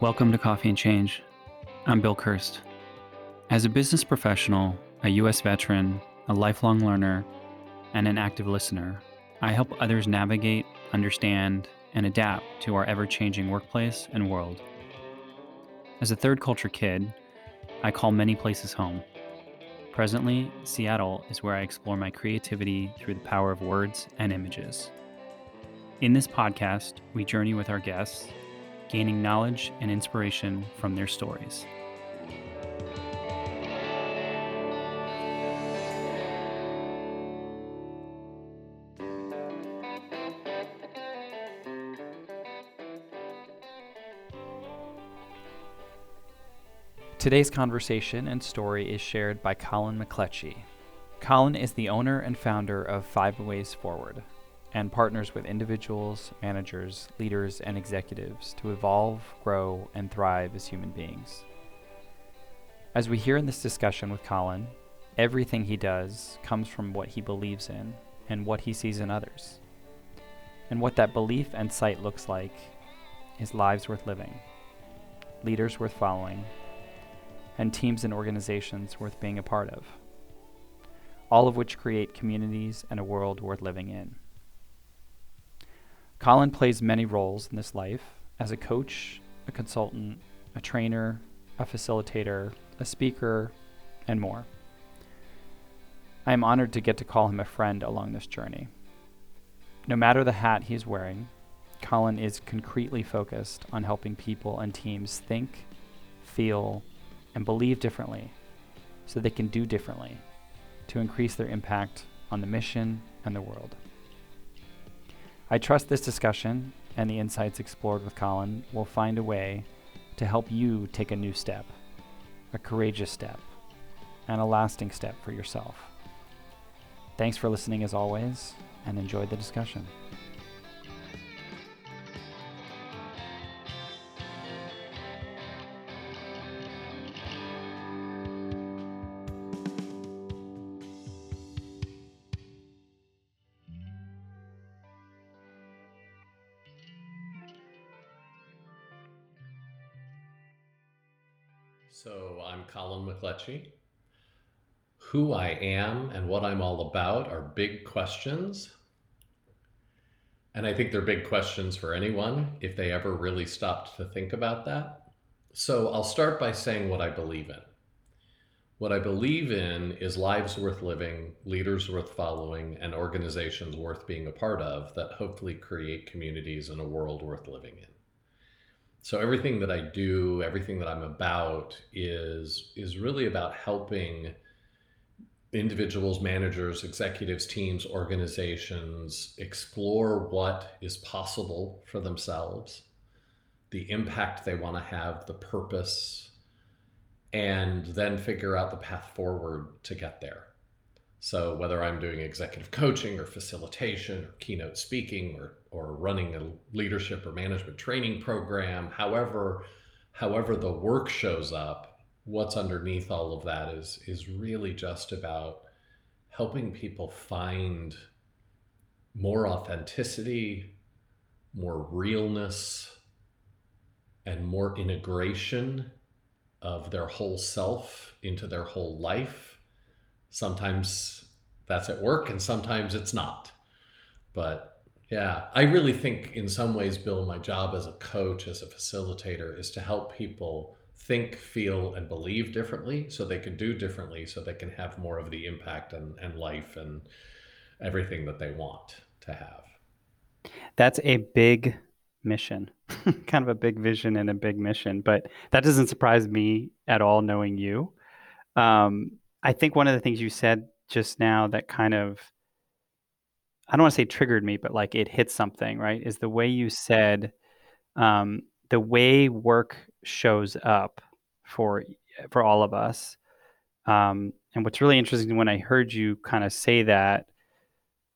Welcome to Coffee and Change. I'm Bill Kirst. As a business professional, a U.S. veteran, a lifelong learner, and an active listener, I help others navigate, understand, and adapt to our ever changing workplace and world. As a third culture kid, I call many places home. Presently, Seattle is where I explore my creativity through the power of words and images. In this podcast, we journey with our guests gaining knowledge and inspiration from their stories. Today's conversation and story is shared by Colin McCletchie. Colin is the owner and founder of Five Ways Forward, and partners with individuals, managers, leaders, and executives to evolve, grow, and thrive as human beings. As we hear in this discussion with Colin, everything he does comes from what he believes in and what he sees in others. And what that belief and sight looks like is lives worth living, leaders worth following, and teams and organizations worth being a part of, all of which create communities and a world worth living in. Colin plays many roles in this life as a coach, a consultant, a trainer, a facilitator, a speaker, and more. I am honored to get to call him a friend along this journey. No matter the hat he's wearing, Colin is concretely focused on helping people and teams think, feel, and believe differently so they can do differently to increase their impact on the mission and the world. I trust this discussion and the insights explored with Colin will find a way to help you take a new step, a courageous step, and a lasting step for yourself. Thanks for listening as always, and enjoy the discussion. Who I am and what I'm all about are big questions. And I think they're big questions for anyone if they ever really stopped to think about that. So I'll start by saying what I believe in. What I believe in is lives worth living, leaders worth following, and organizations worth being a part of that hopefully create communities and a world worth living in so everything that I do, everything that I'm about is is really about helping individuals, managers, executives, teams, organizations explore what is possible for themselves, the impact they want to have, the purpose, and then figure out the path forward to get there. So whether I'm doing executive coaching or facilitation or keynote speaking or or running a leadership or management training program, however however the work shows up, what's underneath all of that is is really just about helping people find more authenticity, more realness, and more integration of their whole self into their whole life sometimes that's at work and sometimes it's not. But yeah, I really think in some ways, Bill, my job as a coach, as a facilitator, is to help people think, feel, and believe differently so they can do differently, so they can have more of the impact and, and life and everything that they want to have. That's a big mission, kind of a big vision and a big mission. But that doesn't surprise me at all, knowing you. Um, I think one of the things you said just now that kind of I don't want to say triggered me, but like it hit something, right? Is the way you said um, the way work shows up for for all of us. Um, and what's really interesting when I heard you kind of say that,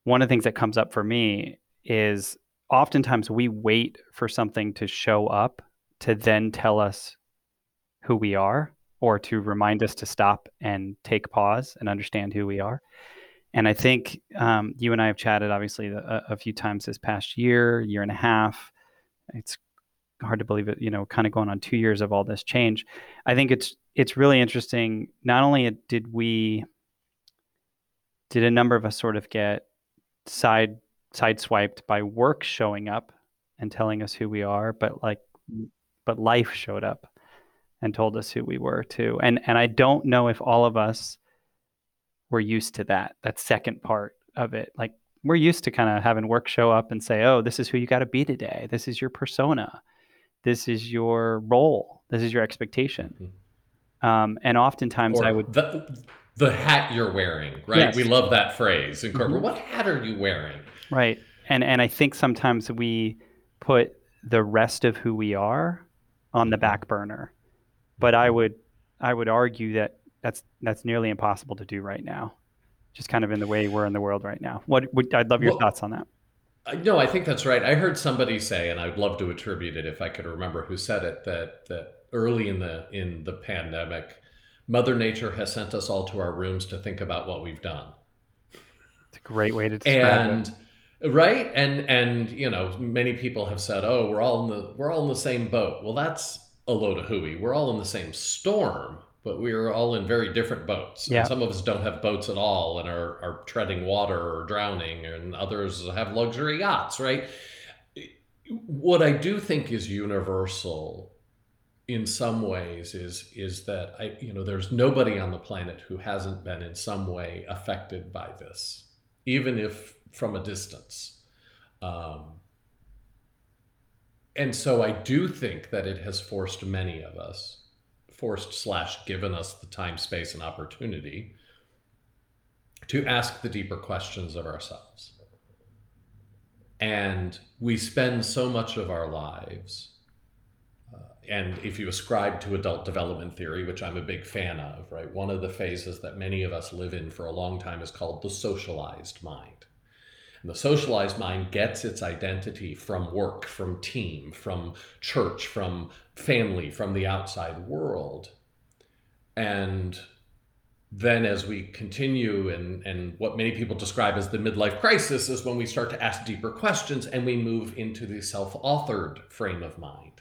one of the things that comes up for me is oftentimes we wait for something to show up to then tell us who we are or to remind us to stop and take pause and understand who we are. And I think um, you and I have chatted obviously a, a, few times this past year, year and a half. It's hard to believe it. You know, kind of going on two years of all this change. I think it's it's really interesting. Not only did we did a number of us sort of get side sideswiped by work showing up and telling us who we are, but like but life showed up and told us who we were too. And and I don't know if all of us were used to that, that second part of it. Like we're used to kind of having work show up and say, "Oh, this is who you got to be today. This is your persona. This is your role. This is your expectation." Mm-hmm. Um, and oftentimes or I would the, the hat you're wearing, right? Yes. We love that phrase in corporate. Mm-hmm. What hat are you wearing? Right. And and I think sometimes we put the rest of who we are on the mm-hmm. back burner. But I would I would argue that that's that's nearly impossible to do right now. Just kind of in the way we're in the world right now. What would I'd love your well, thoughts on that. No, I think that's right. I heard somebody say, and I'd love to attribute it if I could remember who said it, that that early in the in the pandemic, Mother Nature has sent us all to our rooms to think about what we've done. It's a great way to describe and, it. Right. And and you know, many people have said, Oh, we're all in the we're all in the same boat. Well, that's a load of hooey. We're all in the same storm, but we are all in very different boats. Yeah. And some of us don't have boats at all and are, are treading water or drowning, and others have luxury yachts, right? What I do think is universal in some ways is is that I you know there's nobody on the planet who hasn't been in some way affected by this, even if from a distance. Um, and so I do think that it has forced many of us, forced slash given us the time, space, and opportunity to ask the deeper questions of ourselves. And we spend so much of our lives uh, and if you ascribe to adult development theory, which I'm a big fan of, right, one of the phases that many of us live in for a long time is called the socialized mind. And the socialized mind gets its identity from work, from team, from church, from family, from the outside world. And then as we continue and, and what many people describe as the midlife crisis is when we start to ask deeper questions and we move into the self-authored frame of mind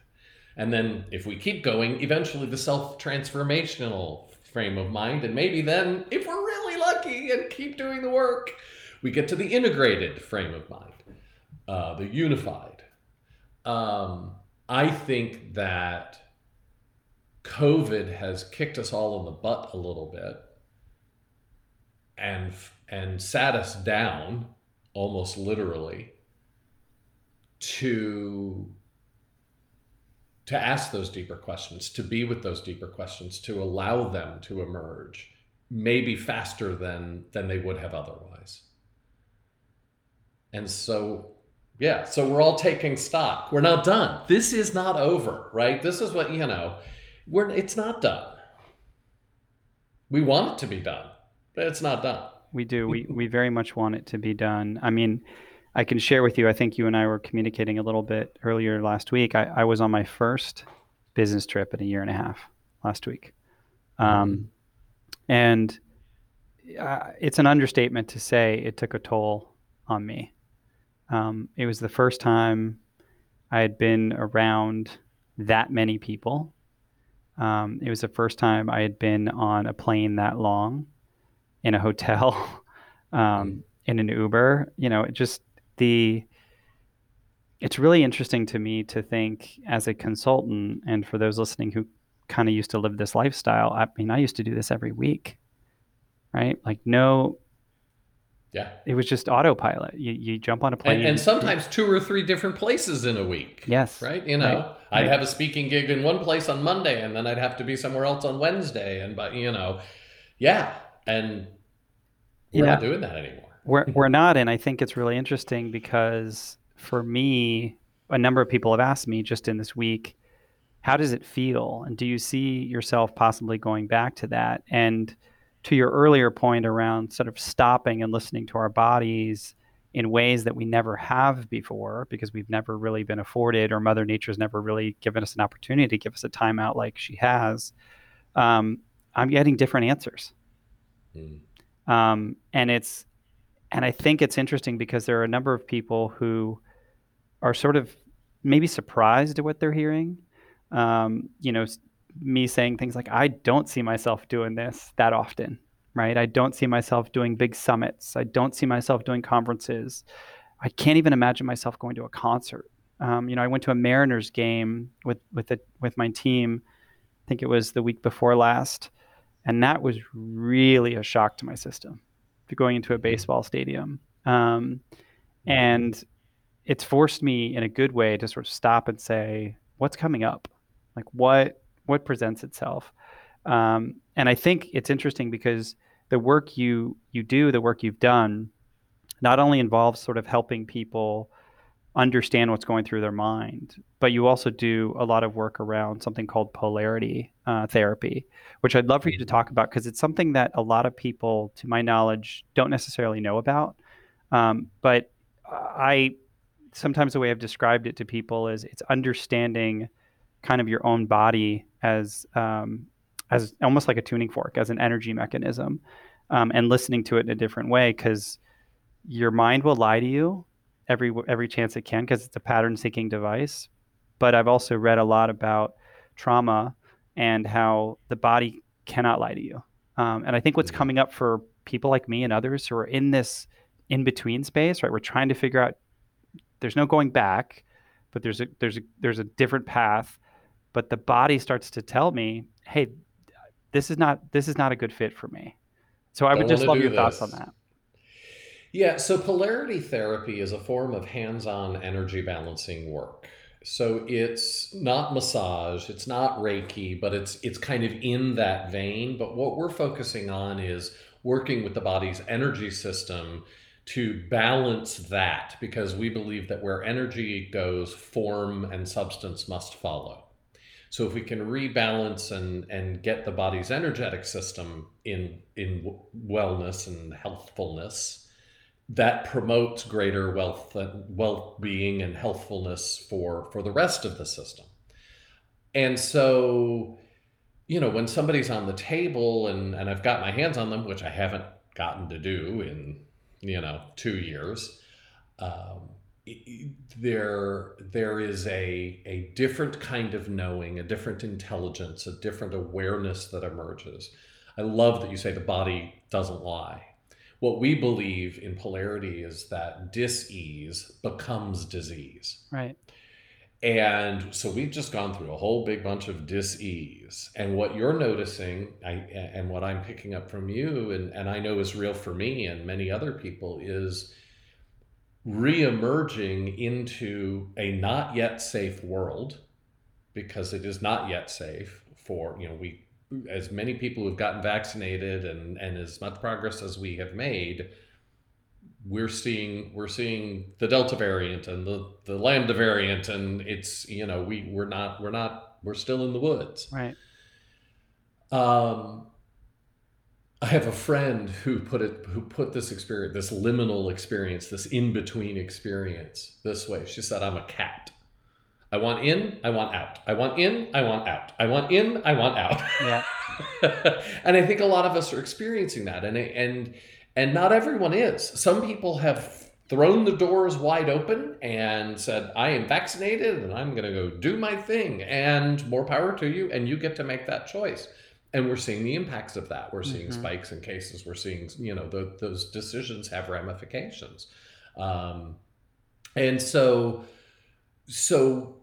and then if we keep going, eventually the self transformational frame of mind. And maybe then, if we're really lucky and keep doing the work, we get to the integrated frame of mind, uh, the unified. Um, I think that COVID has kicked us all in the butt a little bit and and sat us down almost literally to to ask those deeper questions, to be with those deeper questions, to allow them to emerge, maybe faster than than they would have otherwise. And so, yeah, so we're all taking stock. We're not done. This is not over, right? This is what you know. We're it's not done. We want it to be done, but it's not done. We do. We we very much want it to be done. I mean I can share with you. I think you and I were communicating a little bit earlier last week. I, I was on my first business trip in a year and a half last week, um, and uh, it's an understatement to say it took a toll on me. Um, it was the first time I had been around that many people. Um, it was the first time I had been on a plane that long, in a hotel, um, mm-hmm. in an Uber. You know, it just the it's really interesting to me to think as a consultant and for those listening who kind of used to live this lifestyle i mean i used to do this every week right like no yeah. It was just autopilot. You, you jump on a plane and, and sometimes two or three different places in a week yes. right? You know right. i'd right. have a speaking gig in one place on monday and then i'd have to be somewhere else on wednesday and but you know yeah. And we're not doing that anymore. We're we're not, and I think it's really interesting because for me, a number of people have asked me just in this week, how does it feel, and do you see yourself possibly going back to that? And to your earlier point around sort of stopping and listening to our bodies in ways that we never have before because we've never really been afforded or mother nature's never really given us an opportunity to give us a timeout like she has um, i'm getting different answers mm. um, and it's and I think it's interesting because there are a number of people who are sort of maybe surprised at what they're hearing. Um, you know, me saying things like, I don't see myself doing this that often, right? I don't see myself doing big summits. I don't see myself doing conferences. I can't even imagine myself going to a concert. Um, you know, I went to a Mariners game with with a, with my team. I think it was the week before last, and that was really a shock to my system. Going into a baseball stadium, um, and it's forced me in a good way to sort of stop and say, what's coming up? Like what what presents itself? Um, and I think it's interesting because the work you you do, the work you've done, not only involves sort of helping people understand what's going through their mind, but you also do a lot of work around something called polarity uh, therapy, which I'd love for you to talk about because it's something that a lot of people, to my knowledge, don't necessarily know about. Um, but I sometimes the way I've described it to people is it's understanding kind of your own body as um, as almost like a tuning fork, as an energy mechanism, um, and listening to it in a different way because your mind will lie to you every every chance it can because it's a pattern seeking device. But I've also read a lot about trauma and how the body cannot lie to you. Um, and I think what's mm-hmm. coming up for people like me and others who are in this in between space, right? We're trying to figure out there's no going back, but there's a there's a there's a different path. But the body starts to tell me, hey, this is not this is not a good fit for me. So I would just love your this. thoughts on that. Yeah, so polarity therapy is a form of hands-on energy balancing work. So it's not massage, it's not Reiki, but it's it's kind of in that vein, but what we're focusing on is working with the body's energy system to balance that because we believe that where energy goes, form and substance must follow. So if we can rebalance and and get the body's energetic system in in wellness and healthfulness, that promotes greater wealth and well-being and healthfulness for for the rest of the system. And so, you know, when somebody's on the table and and I've got my hands on them, which I haven't gotten to do in you know two years um, there there is a a different kind of knowing a different intelligence a different awareness that emerges. I love that you say the body doesn't lie. What we believe in polarity is that dis-ease becomes disease. Right. And so we've just gone through a whole big bunch of dis-ease. And what you're noticing, I, and what I'm picking up from you, and, and I know is real for me and many other people, is re-emerging into a not yet safe world because it is not yet safe for, you know, we as many people who've gotten vaccinated and, and as much progress as we have made, we're seeing we're seeing the delta variant and the the lambda variant and it's you know we we're not we're not we're still in the woods. Right. Um i have a friend who put it who put this experience this liminal experience this in between experience this way she said i'm a cat i want in i want out i want in i want out i want in i want out yeah and i think a lot of us are experiencing that and and and not everyone is. Some people have thrown the doors wide open and said, I am vaccinated and I'm going to go do my thing. And more power to you. And you get to make that choice. And we're seeing the impacts of that. We're seeing mm-hmm. spikes in cases. We're seeing, you know, the, those decisions have ramifications. Um, and so, so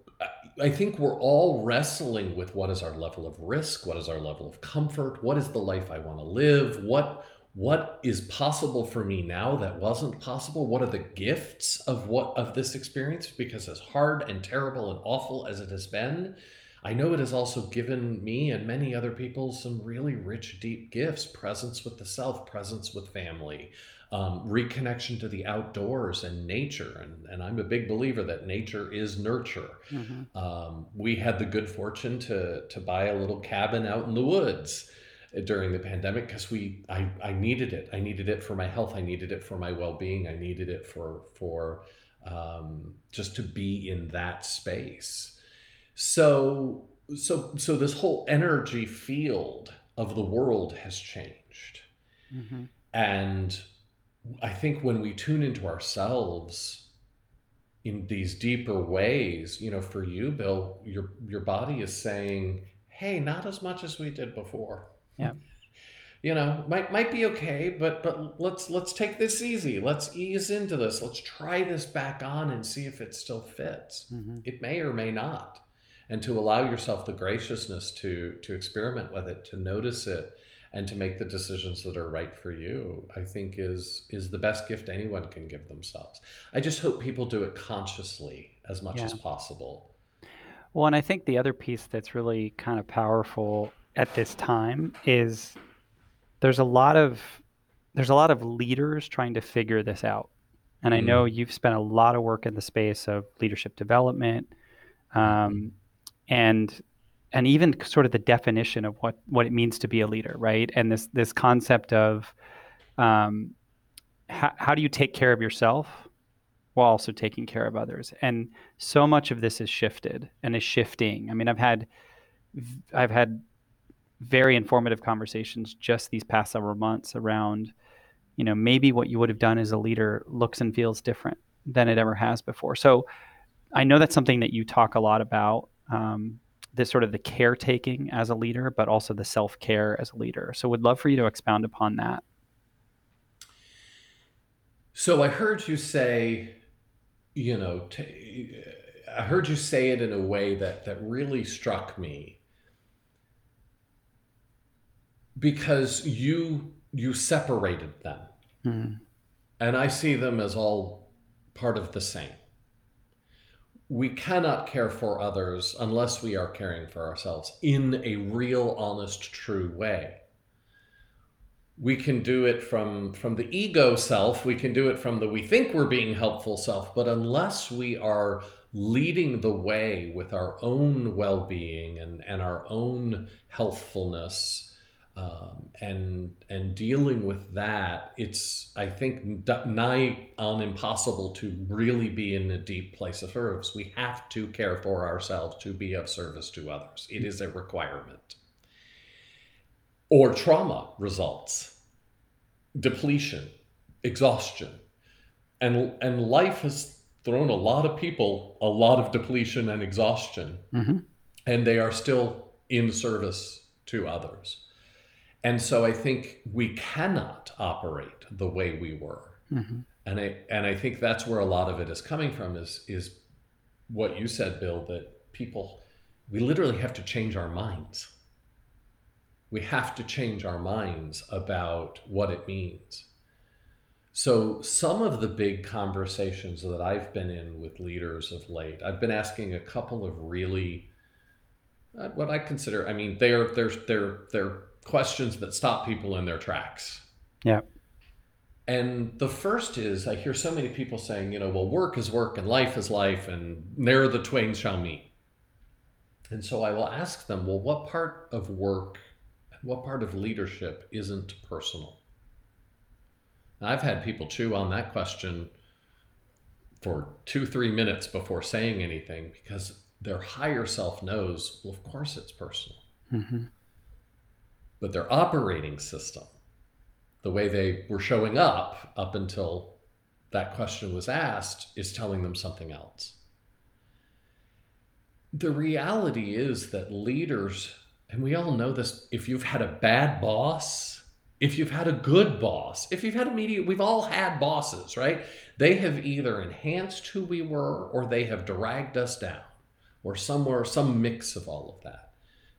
I think we're all wrestling with what is our level of risk, what is our level of comfort, what is the life I want to live, what what is possible for me now that wasn't possible what are the gifts of what of this experience because as hard and terrible and awful as it has been i know it has also given me and many other people some really rich deep gifts presence with the self presence with family um, reconnection to the outdoors and nature. And, and i'm a big believer that nature is nurture. Mm-hmm. um, we had the good fortune to to buy a little cabin out in the woods during the pandemic because we I, I needed it. I needed it for my health. I needed it for my well-being. I needed it for for um, just to be in that space so so so this whole energy field of the world has changed mm-hmm. and i think when we tune into ourselves in these deeper ways, you know, for you, Bill, your your body is saying, "Hey, not as much as we did before." Yeah. You know, might might be okay, but but let's let's take this easy. Let's ease into this. Let's try this back on and see if it still fits. Mhm. It may or may not. And to allow yourself the graciousness to to experiment with it, to notice it, and to make the decisions that are right for you, I think is is the best gift anyone can give themselves. I just hope people do it consciously as much Yeah. as possible. Well, and I think the other piece that's really kind of powerful at this time is there's a lot of there's a lot of leaders trying to figure this out. And I know Mm. you've spent a lot of work in the space of leadership development, um, and and even sort of the definition of what what it means to be a leader, right? And this this concept of um, how, how do you take care of yourself while also taking care of others? And so much of this is shifted and is shifting. I mean, I've had I've had very informative conversations just these past several months around, you know, maybe what you would have done as a leader looks and feels different than it ever has before. So I know that's something that you talk a lot about. Um, this sort of the caretaking as a leader, but also the self care as a leader. So, would love for you to expound upon that. So I heard you say, you know, t- I heard you say it in a way that that really struck me because you you separated them Mm, and I see them as all part of the same. We cannot care for others unless we are caring for ourselves in a real, honest, true way. We can do it from, from the ego self, we can do it from the we think we're being helpful self, but unless we are leading the way with our own well being and, and our own healthfulness, um, and and dealing with that, it's I think nigh on impossible to really be in a deep place of service. We have to care for ourselves to be of service to others. It is a requirement. Or trauma results, depletion, exhaustion, and and life has thrown a lot of people a lot of depletion and exhaustion, mhm, and they are still in service to others. And so I think we cannot operate the way we were. mhm, And I and I think that's where a lot of it is coming from is is what you said, Bill, that people we literally have to change our minds. We have to change our minds about what it means. So some of the big conversations that I've been in with leaders of late, I've been asking a couple of really uh, what I consider, I mean, they're they're they're they're questions that stop people in their tracks. Yeah. And the first is I hear so many people saying, you know, well, work is work and life is life, and there the twain shall meet. And so I will ask them, well, what part of work what part of leadership isn't personal? And I've had people chew on that question for two, three minutes before saying anything because their higher self knows, well, of course it's personal. mhm, But their operating system, the way they were showing up up until that question was asked, is telling them something else. The reality is that leaders, and we all know this, if you've had a bad boss, if you've had a good boss, if you've had a media, we've all had bosses, right? They have either enhanced who we were or they have dragged us down or somewhere, some mix of all of that.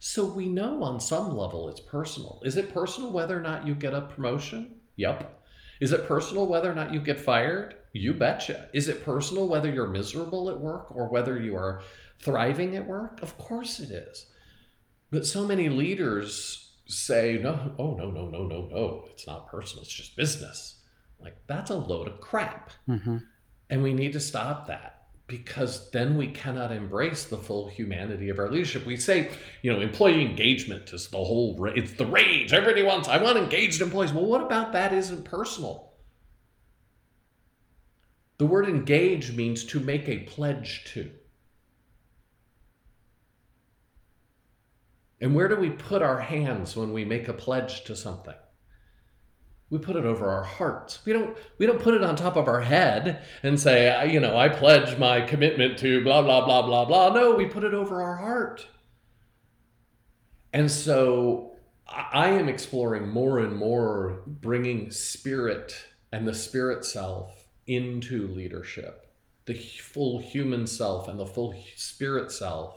So we know on some level it's personal. Is it personal whether or not you get a promotion? Yep. Is it personal whether or not you get fired? You betcha. Is it personal whether you're miserable at work or whether you are thriving at work? Of course it is. But so many leaders say, no, oh, no, no, no, no, no. It's not personal. It's just business. Like, that's a load of crap. mhm. And we need to stop that because then we cannot embrace the full humanity of our leadership. We say, you know, employee engagement is the whole, ra- it's the rage. Everybody wants, I want engaged employees. Well, what about that isn't personal? The word engage means to make a pledge to. And where do we put our hands when we make a pledge to something? We put it over our hearts. We don't we don't put it on top of our head and say, you know, I pledge my commitment to blah blah blah blah blah. No, we put it over our heart. And so I am exploring more and more bringing spirit and the spirit self into leadership, the full human self and the full spirit self.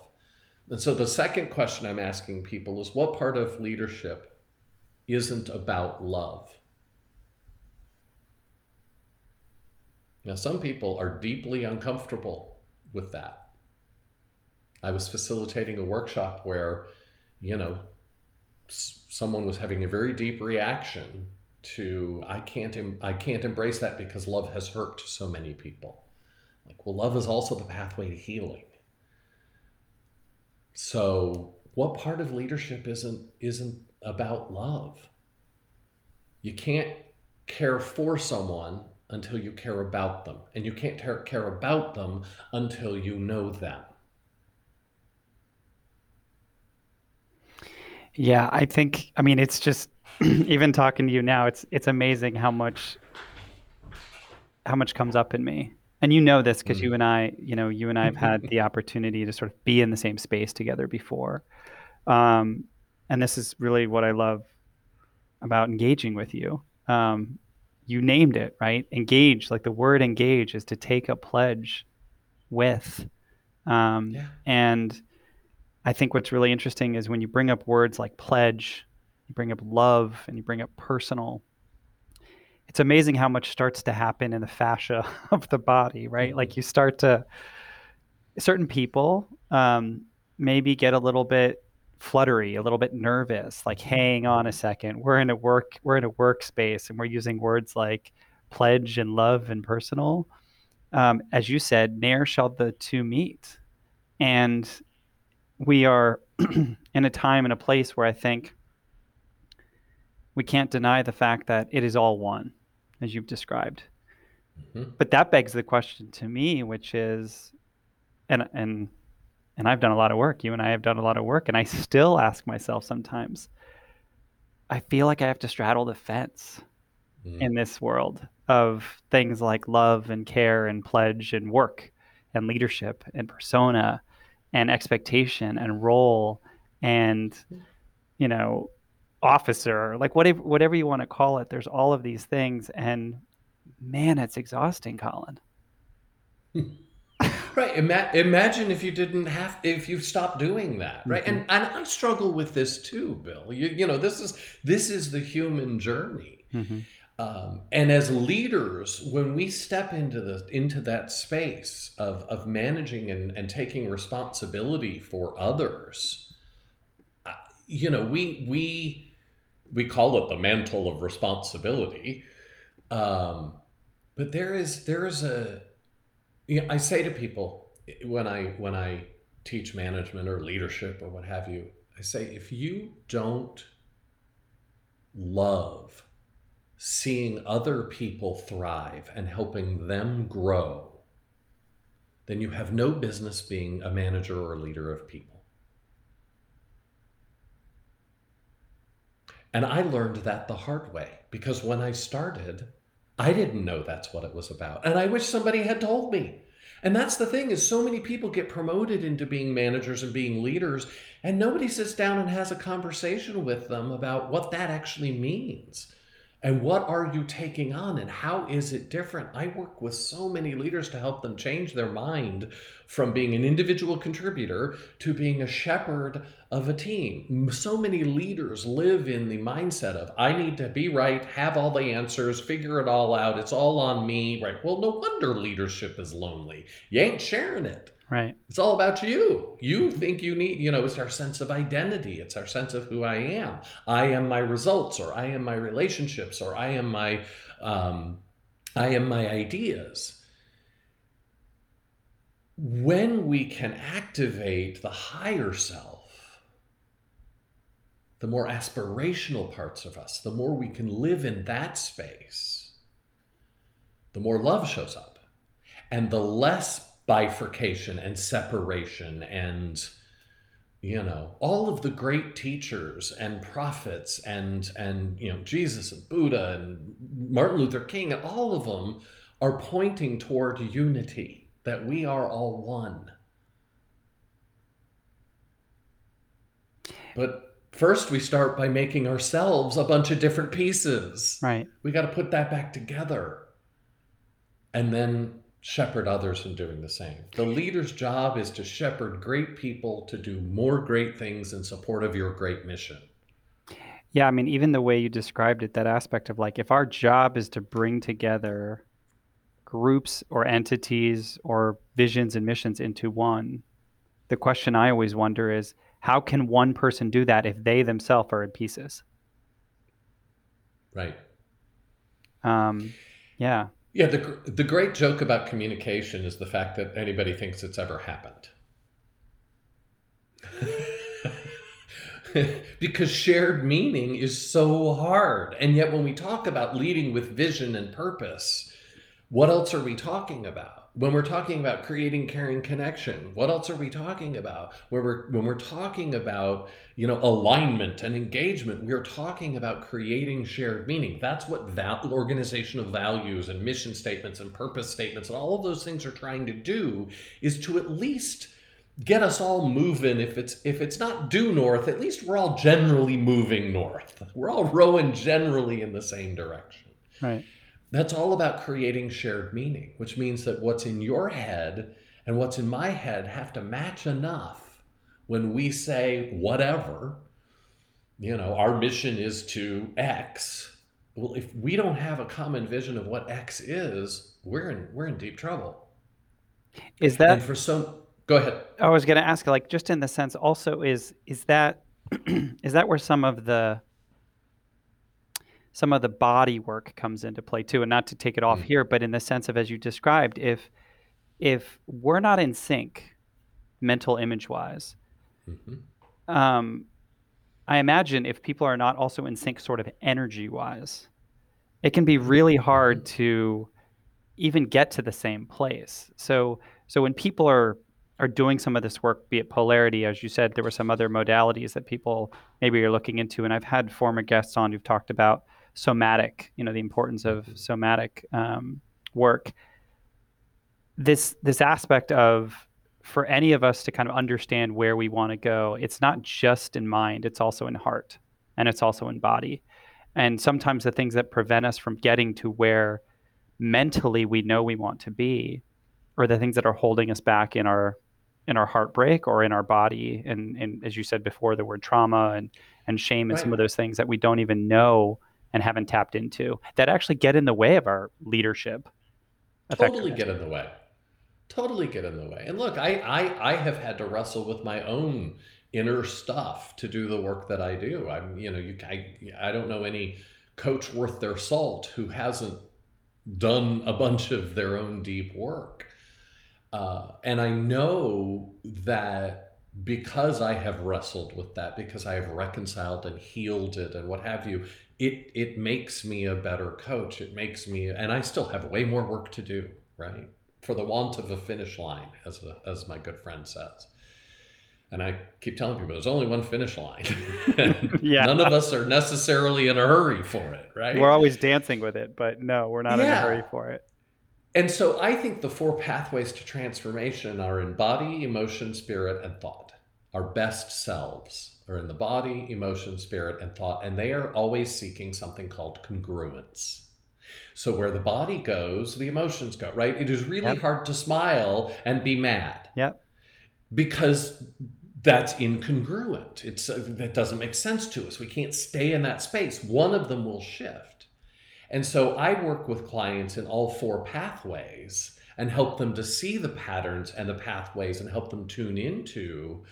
And so the second question I'm asking people is what part of leadership isn't about love? Now, some people are deeply uncomfortable with that. I was facilitating a workshop where, you know, someone was having a very deep reaction to I can't I can't embrace that because love has hurt so many people. Like, well, love is also the pathway to healing. So, what part of leadership isn't isn't about love? You can't care for someone until you care about them. And you can't care about them until you know them. Yeah, I think I mean it's just even talking to you now, it's it's amazing how much how much comes up in me. And you know this because mm. you and I, you know, you and I have had the opportunity to sort of be in the same space together before. Um, and this is really what I love about engaging with you. Um, you named it, right? Engage, like the word engage is to take a pledge with. Um, yeah. And I think what's really interesting is when you bring up words like pledge, you bring up love, and you bring up personal, it's amazing how much starts to happen in the fascia of the body, right? Mm-hmm. Like you start to, certain people um, maybe get a little bit fluttery, a little bit nervous, like hang on a second. We're in a work we're in a workspace and we're using words like pledge and love and personal. Um, as you said, ne'er shall the two meet. And we are in a time and a place where I think we can't deny the fact that it is all one, as you've described. Mm-hmm. But that begs the question to me, which is, and and and I've done a lot of work. You and I have done a lot of work, and I still ask myself sometimes. I feel like I have to straddle the fence mm. in this world of things like love and care and pledge and work and leadership and persona and expectation and role and you know officer like whatever whatever you want to call it there's all of these things and man it's exhausting colin right Ima- imagine if you didn't have if you stopped doing that right mm-hmm. and and i struggle with this too bill you, you know this is this is the human journey mm-hmm. um, and as leaders when we step into the into that space of of managing and, and taking responsibility for others uh, you know we we we call it the mantle of responsibility um, but there is there is a know, I say to people when I when I teach management or leadership or what have you, I say if you don't love seeing other people thrive and helping them grow, then you have no business being a manager or a leader of people. And I learned that the hard way because when I started, I didn't know that's what it was about. And I wish somebody had told me. And that's the thing is so many people get promoted into being managers and being leaders and nobody sits down and has a conversation with them about what that actually means. And what are you taking on and how is it different? I work with so many leaders to help them change their mind from being an individual contributor to being a shepherd of a team. So many leaders live in the mindset of, I need to be right, have all the answers, figure it all out, it's all on me. Right. Well, no wonder leadership is lonely. You ain't sharing it. Right. It's all about you. You think you need, you know, it's our sense of identity. It's our sense of who I am. I am my results, or I am my relationships, or I am my, um, I am my ideas. When we can activate the higher self, the more aspirational parts of us, the more we can live in that space, the more love shows up. And the less bifurcation and separation and you know all of the great teachers and prophets and and you know jesus and buddha and martin luther king and all of them are pointing toward unity that we are all one. But first we start by making ourselves a bunch of different pieces. Right. we got to put that back together. And then shepherd others in doing the same. The leader's job is to shepherd great people to do more great things in support of your great mission. Yeah, I mean, even the way you described it, that aspect of like, if our job is to bring together groups or entities or visions and missions into one, the question I always wonder is how can one person do that if they themselves are in pieces? Right. Um, yeah. Yeah, the, the great joke about communication is the fact that anybody thinks it's ever happened. because shared meaning is so hard. And yet, when we talk about leading with vision and purpose, what else are we talking about? When we're talking about creating caring connection, what else are we talking about? When we're when we're talking about you know alignment and engagement, we are talking about creating shared meaning. That's what val- organizational values and mission statements and purpose statements and all of those things are trying to do is to at least get us all moving if it's if it's not due north at least we're all generally moving north we're all rowing generally in the same direction Right. That's all about creating shared meaning which means that what's in your head and what's in my head have to match enough when we say whatever you know our mission is to x. Well if we don't have a common vision of what x is we're in we're in deep trouble. Is that and for some go ahead. I was going to ask, like, just in the sense, also, is is that is that where some of the some of the body work comes into play too, and not to take it off Mm. here, but in the sense of as you described, if if we're not in sync, mental image wise, Mhm. um, I imagine if people are not also in sync, sort of energy wise, it can be really hard to even get to the same place. So so when people are are doing some of this work, be it polarity, as you said, there were some other modalities that people maybe are looking into, and I've had former guests on who've talked about somatic, you know, the importance of somatic um, work. This this aspect of for any of us to kind of understand where we want to go, it's not just in mind, it's also in heart and it's also in body. And sometimes the things that prevent us from getting to where mentally we know we want to be are the things that are holding us back in our in our heartbreak or in our body and, and as you said before the word trauma and and shame and some of those things that we don't even know and haven't tapped into that actually get in the way of our leadership totally get in the way. Totally get in the way. And look I, I i have had to wrestle with my own inner stuff to do the work that i do. I'm you know you i, I don't know any coach worth their salt who hasn't done a bunch of their own deep work. Uh, and i know that because i have wrestled with that because i have reconciled and healed it and what have you it it makes me a better coach it makes me and i still have way more work to do right for the want of a finish line as a, as my good friend says and i keep telling people there's only one finish line Yeah. none of us are necessarily in a hurry for it right We're always dancing with it, but no, we're not in a hurry for it. and so I think the four pathways to transformation are in body, emotion, spirit, and thought. Our best selves are in the body, emotion, spirit, and thought, and they are always seeking something called congruence. So where the body goes, the emotions go, right? It is really Yep. hard to smile and be mad Yep. because that's incongruent. It's uh, that doesn't make sense to us. We can't stay in that space. One of them will shift. And so I work with clients in all four pathways and help them to see the patterns and the pathways and help them tune into,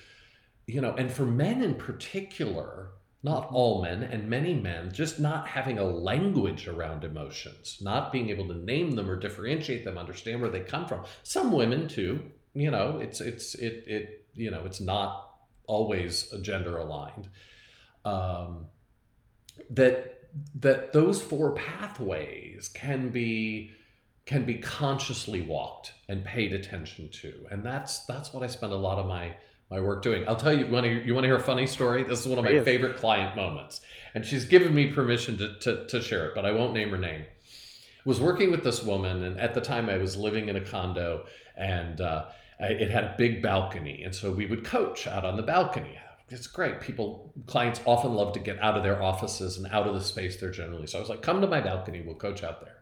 you know, and for men in particular, not all men and many men, just not having a language around emotions, not being able to name them or differentiate them, understand where they come from. Some women too, you know, it's it's it it you know, it's not always gender aligned. Um, that that those four pathways can be can be consciously walked and paid attention to and that's that's what i spend a lot of my my work doing? I'll tell you. Want to you want to hear a funny story? This is one of my favorite client moments, and she's given me permission to, to to share it, but I won't name her name. Was working with this woman, and at the time I was living in a condo, and uh, I, it had a big balcony, and so we would coach out on the balcony. It's great. People, clients often love to get out of their offices and out of the space they're generally. So I was like, "Come to my balcony. We'll coach out there."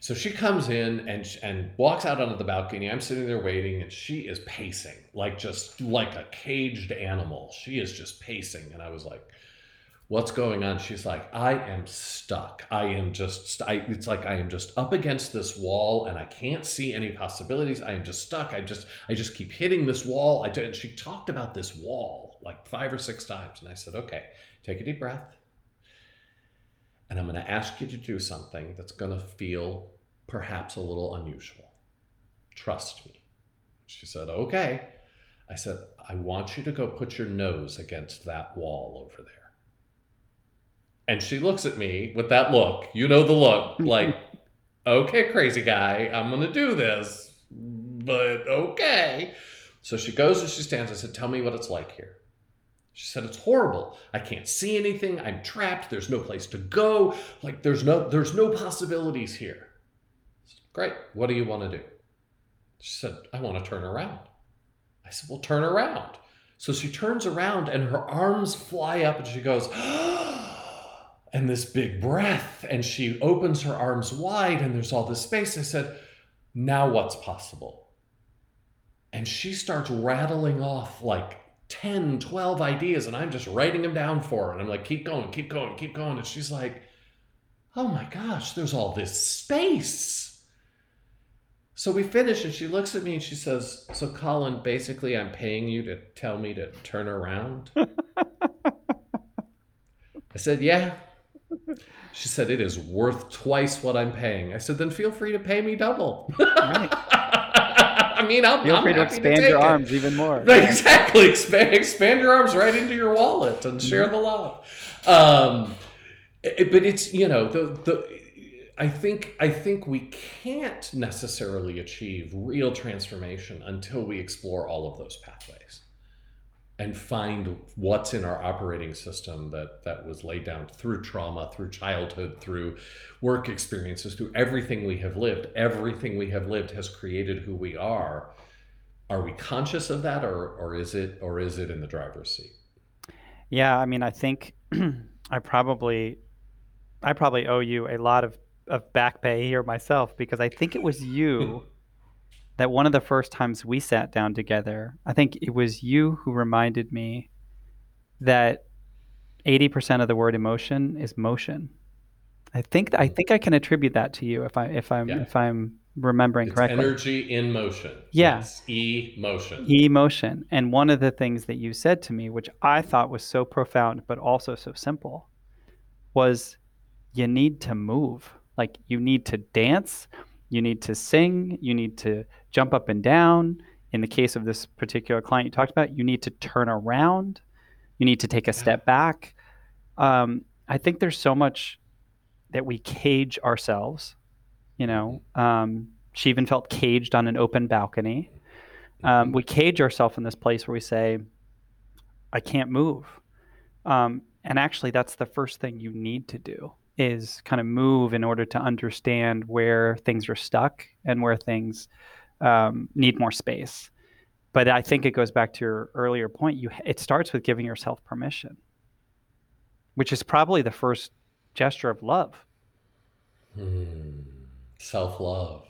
So she comes in and and walks out onto the balcony. I'm sitting there waiting, and she is pacing like just like a caged animal. She is just pacing, and I was like, "What's going on?" She's like, "I am stuck. I am just. I, it's like I am just up against this wall, and I can't see any possibilities. I am just stuck. I just I just keep hitting this wall." I and she talked about this wall like five or six times, and I said, "Okay, take a deep breath." And I'm going to ask you to do something that's going to feel perhaps a little unusual. Trust me. She said, Okay. I said, I want you to go put your nose against that wall over there. And she looks at me with that look. You know the look, like, okay, crazy guy, I'm going to do this, but okay. So she goes and she stands. I said, Tell me what it's like here. She said it's horrible. I can't see anything. I'm trapped. There's no place to go. Like there's no there's no possibilities here. Said, Great. What do you want to do? She said, I want to turn around. I said, Well, turn around. So she turns around and her arms fly up and she goes, and this big breath. And she opens her arms wide and there's all this space. I said, Now what's possible? And she starts rattling off like 10, 12 ideas, and I'm just writing them down for her. And I'm like, keep going, keep going, keep going. And she's like, oh my gosh, there's all this space. So we finish, and she looks at me and she says, So, Colin, basically, I'm paying you to tell me to turn around. I said, Yeah. She said, It is worth twice what I'm paying. I said, Then feel free to pay me double. Right. I mean, I'm, Feel I'm free to expand take your it. arms even more. Exactly. Expand, expand your arms right into your wallet and share the love. Um, it- but it's you know the the. I think I think we can't necessarily achieve real transformation until we explore all of those pathways and find what's in our operating system that that was laid down through trauma, through childhood, through work experiences, through everything we have lived. Everything we have lived has created who we are are we conscious of that or or is it or is it in the driver's seat Yeah, I mean, I think I probably, I probably owe you a lot of, of back pay here myself because I think it was you that one of the first times we sat down together, I think it was you who reminded me that 80% of the word emotion is motion. I think I think I can attribute that to you if I if I'm Yeah. if I'm remembering it's correctly. energy in motion Yes. Yeah. Yes, emotion Emotion. And one of the things that you said to me, which I thought was so profound, but also so simple, was you need to move. Like you need to dance, you need to sing, you need to jump up and down. In the case of this particular client you talked about, you need to turn around, you need to take a step back. Um, I think there's so much that we cage ourselves. You know, um, she even felt caged on an open balcony um, we cage ourselves in this place where we say, I can't move. Um, and actually, that's the first thing you need to do is kind of move in order to understand where things are stuck and where things um, need more space. But I think it goes back to your earlier point. You, it starts with giving yourself permission, which is probably the first gesture of love. Hmm. self-love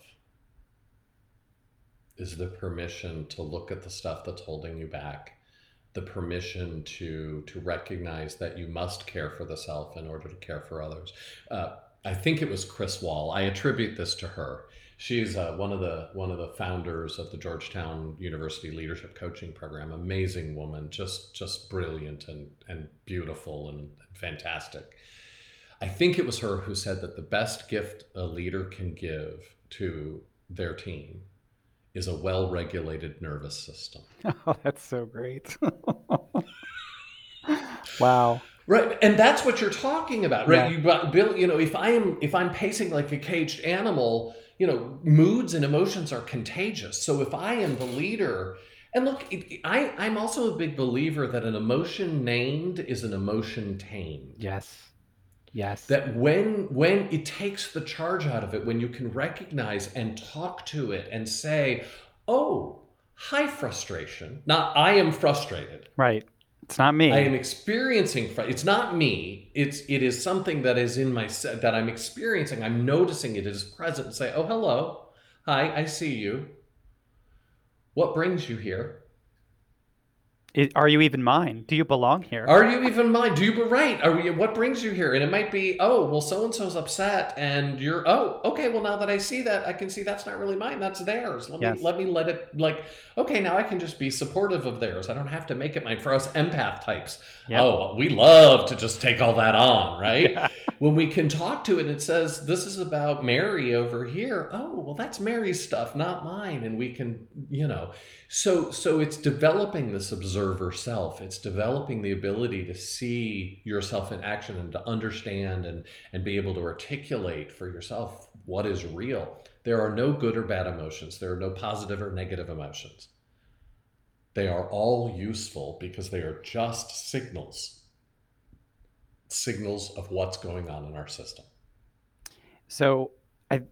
is the permission to look at the stuff that's holding you back the permission to to recognize that you must care for the self in order to care for others uh, i think it was chris wahl i attribute this to her she's uh, one of the one of the founders of the georgetown university leadership coaching program amazing woman just just brilliant and and beautiful and fantastic I think it was her who said that the best gift a leader can give to their team is a well regulated nervous system. Oh, that's so great. wow. Right, and that's what you're talking about, right? Yeah. You Bill, you know, if I am if I'm pacing like a caged animal, you know, moods and emotions are contagious. So if I am the leader And look, it, I, I'm also a big believer that an emotion named is an emotion tamed. Yes. Yes. That when when it takes the charge out of it, when you can recognize and talk to it and say, "Oh, hi frustration." Not I am frustrated. right. It's not me. I am experiencing fr- it's not me. It's it is something that is in my se- that I'm experiencing. I'm noticing it is present say, "Oh, hello. Hi, I see you. What brings you here?" It- are you even mine? Do you belong here? Are you even mine? Do you belong? right? Are we, what brings you here? And it might be, oh, well, so and so's upset, and you're, oh, okay. Well, now that I see that, I can see that's not really mine. That's theirs. Let Yes. me let me let it like, okay, now I can just be supportive of theirs. I don't have to make it mine. For us empath types, Yep. oh, we love to just take all that on, right? Yeah. When we can talk to it, and it says this is about Mary over here. Oh, well, that's Mary's stuff, not mine, and we can, you know. So, so it's developing this observer self. It's developing the ability to see yourself in action and to understand and and be able to articulate for yourself what is real. There are no good or bad emotions. There are no positive or negative emotions. They are all useful because they are just signals. Signals of what's going on in our system. So, I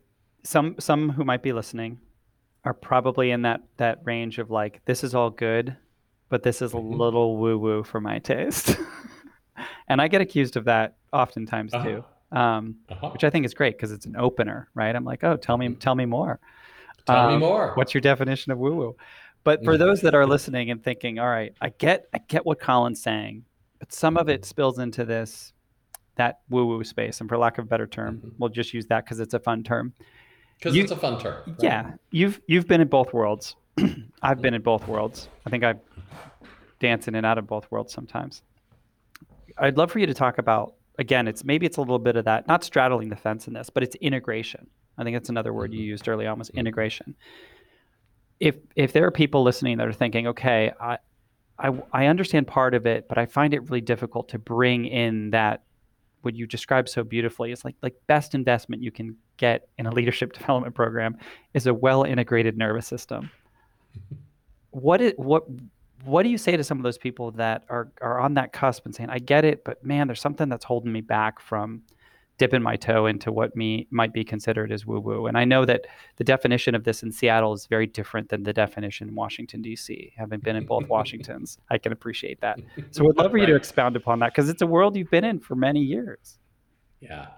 some some who might be listening are probably in that that range of like this is all good, but this is a Mhm. little woo woo for my taste, and I get accused of that oftentimes Uh-huh. too, um, Uh-huh. which I think is great because it's an opener, right? I'm like, oh, tell me tell me more. Tell me Um, more. What's your definition of woo woo? But for Mhm. those that are listening and thinking, all right, I get I get what Colin's saying, but some of it spills into this that woo woo space, and for lack of a better term, Mhm. we'll just use that because it's a fun term. Because it's a fun term. right? Yeah, you've you've been in both worlds. I've been in both worlds. I think I dance in and out of both worlds sometimes. I'd love for you to talk about again. It's maybe it's a little bit of that, not straddling the fence in this, but it's integration. I think that's another word you Mhm. used early on was integration. If if there are people listening that are thinking, okay, I, I I understand part of it, but I find it really difficult to bring in that what you described so beautifully is like like best investment you can get in a leadership development program is a well integrated nervous system. What is what what do you say to some of those people that are are on that cusp and saying, I get it, but man, there's something that's holding me back from dipping my toe into what me might be considered as woo woo. And I know that the definition of this in Seattle is very different than the definition in Washington D.C. Having been in both Washingtons, I can appreciate that. So we'd love for you to expound upon that because it's a world you've been in for many years. Yeah.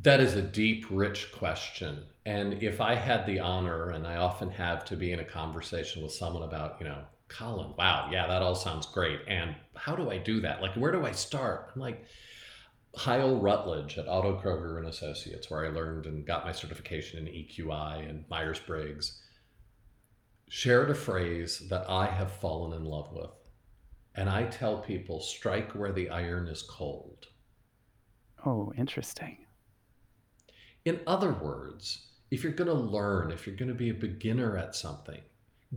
That is a deep, rich question. And if I had the honor, and I often have, to be in a conversation with someone about, you know, Colin, wow, yeah, that all sounds great. And how do I do that? Like, where do I start? I'm like, Hile Rutledge at Otto Kroeger and Associates, where I learned and got my certification in EQI and Myers Briggs, shared a phrase that I have fallen in love with. And I tell people, strike where the iron is cold. Oh, interesting. In other words, if you're going to learn, if you're going to be a beginner at something,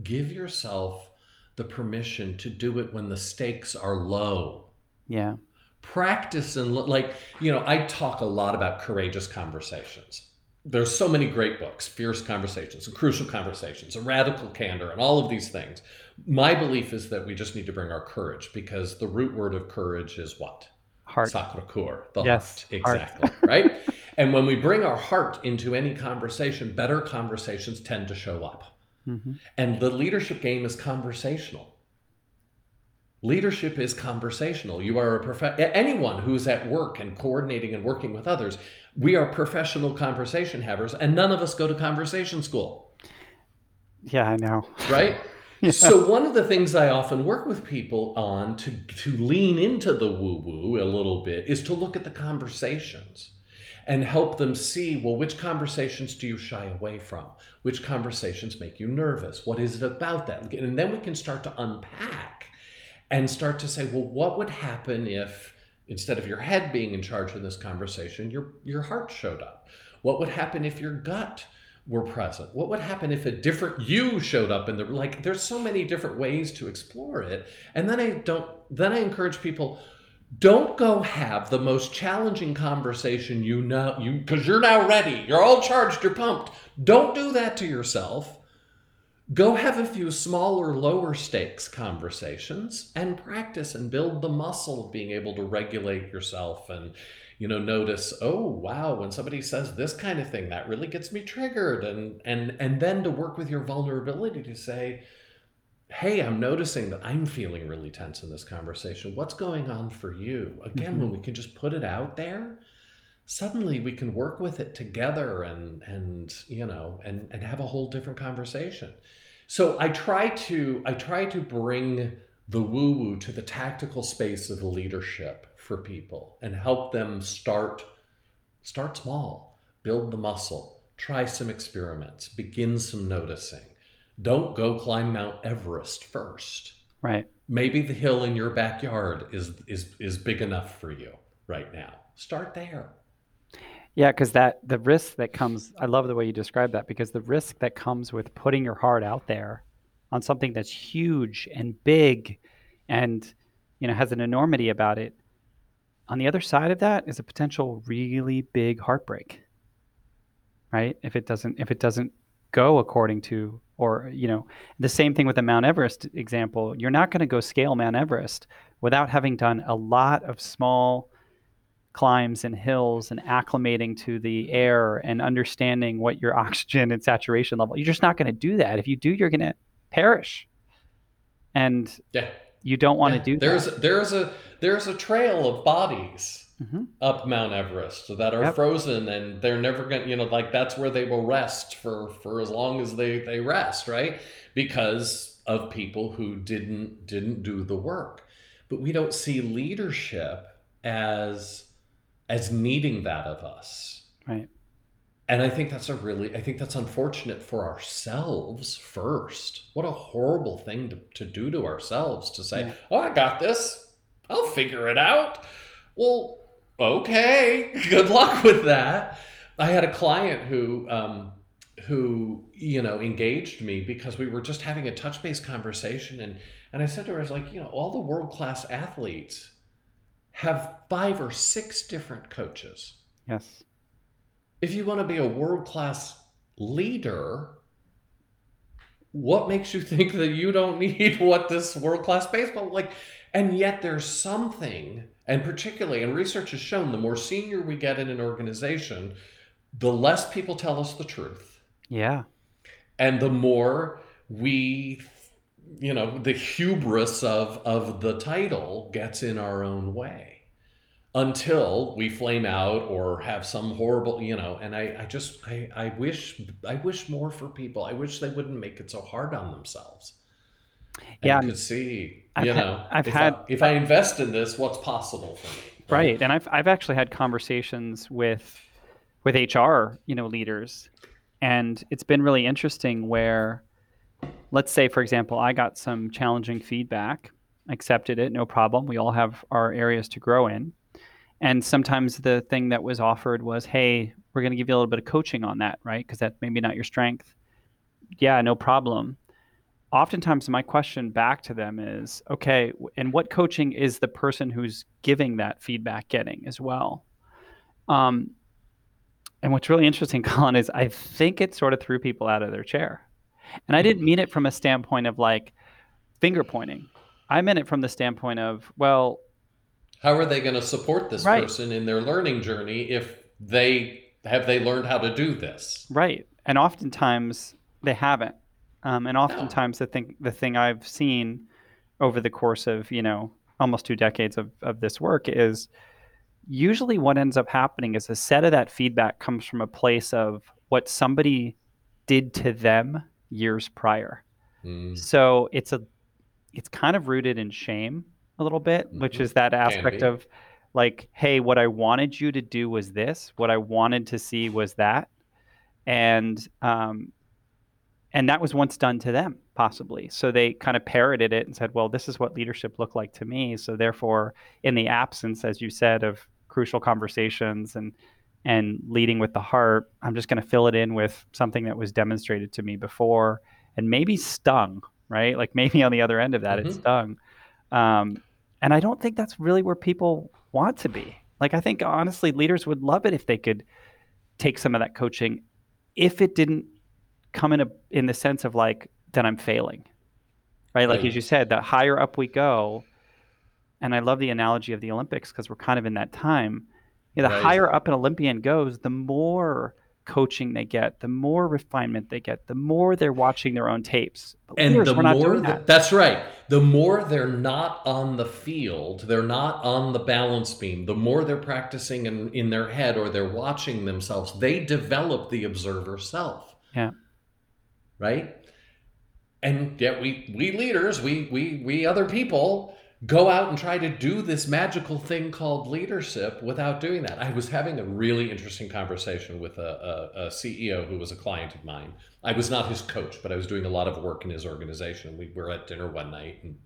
give yourself the permission to do it when the stakes are low. Yeah. Practice and like, you know, I talk a lot about courageous conversations. There's so many great books, Fierce Conversations, and Crucial Conversations, and Radical Candor, and all of these things. My belief is that we just need to bring our courage because the root word of courage is what? Heart. Sacre coeur, the Yes, heart. heart. Exactly. right? And when we bring our heart into any conversation, better conversations tend to show up. hmm And the leadership game is conversational. Leadership is conversational. You are a prof- anyone who's at work and coordinating and working with others. We are professional conversation havers, and none of us go to conversation school Yeah, I know. right? Yeah. So one of the things I often work with people on to to lean into the woo woo a little bit is to look at the conversations and help them see well which conversations do you shy away from? Which conversations make you nervous? What is it about that and then we can start to unpack and start to say well what would happen if instead of your head being in charge in this conversation your your heart showed up? What would happen if your gut were present? What would happen if a different you showed up in the like there's so many different ways to explore it. And then i don't then i encourage people don't go have the most challenging conversation you know you because you're now ready. You're all charged you're pumped. Don't do that to yourself. Go have a few smaller lower stakes conversations and practice and build the muscle of being able to regulate yourself and you know notice oh wow when somebody says this kind of thing that really gets me triggered. And and and then to work with your vulnerability to say hey, I'm noticing that I'm feeling really tense in this conversation. What's going on for you? Again, mm-hmm. when we can just put it out there, suddenly we can work with it together and and you know and and have a whole different conversation. So I try to I try to bring the woo woo to the tactical space of leadership for people and help them start start small, build the muscle, try some experiments, begin some noticing don't go climb Mount Everest first. Right. Maybe the hill in your backyard is is is big enough for you right now. Start there. Yeah, because that the risk that comes I love the way you describe that because the risk that comes with putting your heart out there on something that's huge and big and you know has an enormity about it on the other side of that is a potential really big heartbreak right if it doesn't if it doesn't go according to or you know the same thing with the mount everest example you're not going to go scale mount everest without having done a lot of small climbs and hills and acclimating to the air and understanding what your oxygen and saturation level you're just not going to do that if you do you're going to perish and yeah you don't want yeah. to do there's that. there's a there's a trail of bodies mm-hmm. up Mount Everest that are yep. frozen and they're never going to, you know, like that's where they will rest for, for as long as they, they rest, right? Because of people who didn't, didn't do the work. But we don't see leadership as, as needing that of us. Right. And I think that's a really, I think that's unfortunate for ourselves first. What a horrible thing to, to do to ourselves to say, yeah. oh, I got this. I'll figure it out. Well, okay, good luck with that. I had a client who um, who you know engaged me because we were just having a touch base conversation and and I said to her I was like you know all the world class athletes have five or six different coaches. Yes. If you want to be a world class leader, what makes you think that you don't need what this world class baseball like? And yet there's something and particularly, and research has shown the more senior we get in an organization, the less people tell us the truth. Yeah. And the more we, you know, the hubris of, of the title gets in our own way until we flame out or have some horrible, you know, and I, I just, I, I wish, I wish more for people. I wish they wouldn't make it so hard on themselves. Yeah. could see I've you know, I've if had I, if I invest in this, what's possible for me? Right? right, and I've I've actually had conversations with with HR, you know, leaders, and it's been really interesting. Where, let's say, for example, I got some challenging feedback, accepted it, no problem. We all have our areas to grow in, and sometimes the thing that was offered was, "Hey, we're going to give you a little bit of coaching on that, right? Because that maybe not your strength." Yeah, no problem oftentimes my question back to them is okay and what coaching is the person who's giving that feedback getting as well? Um, and what's really interesting colin is i think it sort of threw people out of their chair. And i didn't mean it from a standpoint of like finger pointing. I meant it from the standpoint of well how are they going to support this right. person in their learning journey if they have they learned how to do this? Right. And oftentimes they haven't um, and oftentimes, the thing the thing I've seen over the course of you know almost two decades of, of this work is usually what ends up happening is a set of that feedback comes from a place of what somebody did to them years prior. Mm. So it's a it's kind of rooted in shame a little bit, mm-hmm. which is that aspect of like, hey, what I wanted you to do was this, what I wanted to see was that. And um, and that was once done to them possibly so they kind of parroted it and said well this is what leadership looked like to me so therefore in the absence as you said of crucial conversations and and leading with the heart i'm just going to fill it in with something that was demonstrated to me before and maybe stung right like maybe on the other end of that mm-hmm. it stung um, And I don't think that's really where people want to be. Like I think honestly leaders would love it if they could take some of that coaching if it didn't come in a in the sense of like then I'm failing. Right? Like Right. as you said, the higher up we go, and I love the analogy of the Olympics because we're kind of in that time. You know, the Right. higher up an Olympian goes, the more coaching they get, the more refinement they get, the more they're watching their own tapes. But And leaders, the more that, that. that's right. The more they're not on the field, they're not on the balance beam, the more they're practicing in, in their head or they're watching themselves, they develop the observer self. Yeah. Right? And yet we we leaders, we we we other people go out and try to do this magical thing called leadership without doing that. I was having a really interesting conversation with a, a, a CEO who was a client of mine. I was not his coach, but I was doing a lot of work in his organization. We were at dinner one night and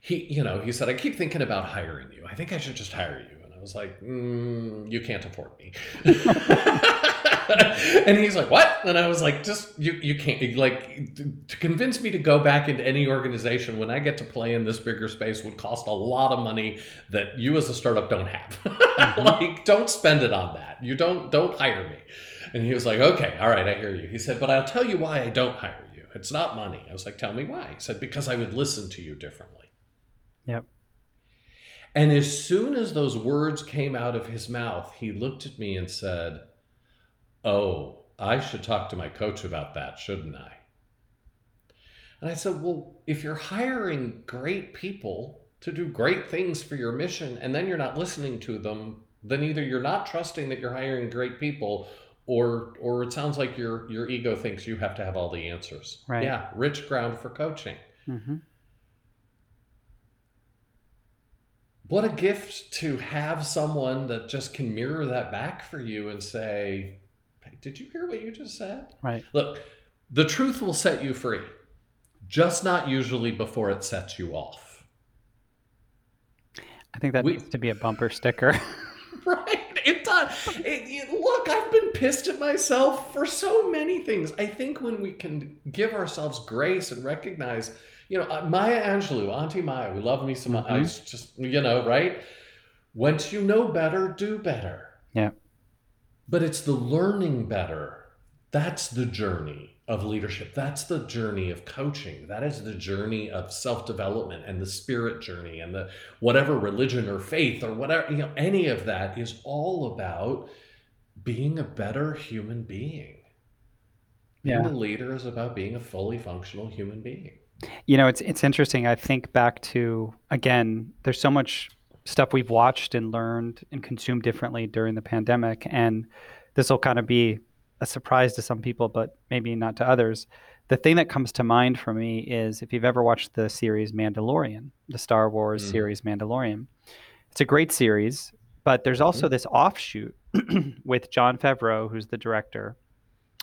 he, you know, he said, I keep thinking about hiring you. I think I should just hire you. And I was like, mm, you can't afford me. and he's like, what? And I was like, just, you, you can't, like, to convince me to go back into any organization when I get to play in this bigger space would cost a lot of money that you as a startup don't have. Mm-hmm. like, don't spend it on that. You don't, don't hire me. And he was like, okay, all right, I hear you. He said, but I'll tell you why I don't hire you. It's not money. I was like, tell me why. He said, because I would listen to you differently. Yep. And as soon as those words came out of his mouth, he looked at me and said, Oh, I should talk to my coach about that, shouldn't I? And I said, Well, if you're hiring great people to do great things for your mission and then you're not listening to them, then either you're not trusting that you're hiring great people or or it sounds like your your ego thinks you have to have all the answers. Right. Yeah, rich ground for coaching. hmm what a gift to have someone that just can mirror that back for you and say, Did you hear what you just said? Right. Look, the truth will set you free, just not usually before it sets you off. I think that We- needs to be a bumper sticker. Right? It does. It, it- look, I've been pissed at myself for so many things. I think when we can give ourselves grace and recognize, you know, uh, Maya Angelou, Auntie Maya, we love me some. I Mhm. just, you know, right? Once you know better, do better. Yeah. But it's the learning better. That's the journey of leadership. That's the journey of coaching. That is the journey of self development and the spirit journey and the whatever religion or faith or whatever, you know, any of that is all about being a better human being. Being Yeah. a leader is about being a fully functional human being. You know, it's it's interesting. I think back to again, there's so much stuff we've watched and learned and consumed differently during the pandemic, and this will kind of be a surprise to some people, but maybe not to others. The thing that comes to mind for me is if you've ever watched the series Mandalorian, the Star Wars Mm. series Mandalorian. It's a great series, but there's also this offshoot with Jon Favreau, who's the director,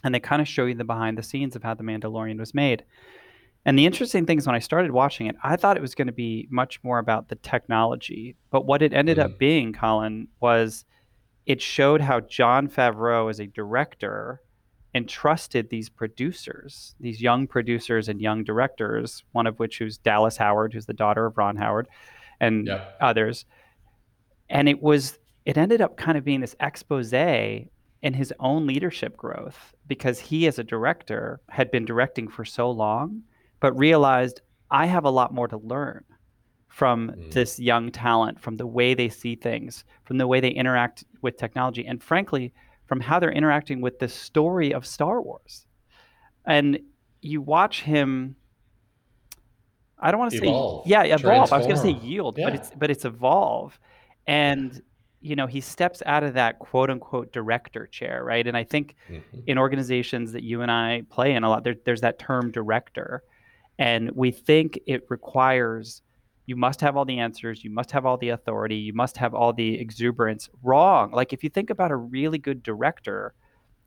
and they kind of show you the behind the scenes of how the Mandalorian was made. And the interesting thing is, when I started watching it, I thought it was going to be much more about the technology. But what it ended up mm-hmm. being, Colin, was it showed how Jon Favreau, as a director, entrusted these producers, these young producers and young directors, one of which who's Dallas Howard, who's the daughter of Ron Howard, and Yep. others. And it was, it ended up kind of being this expose in his own leadership growth because he, as a director, had been directing for so long, but realized I have a lot more to learn from Mm. this young talent, from the way they see things, from the way they interact with technology, and frankly, from how they're interacting with the story of Star Wars. And you watch him. I don't want to say yeah, evolve. I was going to say transform. yield, but it's but it's evolve, and you know he steps out of that quote unquote director chair, right? And I think Mhm. in organizations that you and I play in a lot, there, there's that term director. And we think it requires you must have all the answers, you must have all the authority, you must have all the exuberance. Wrong. Like if you think about a really good director,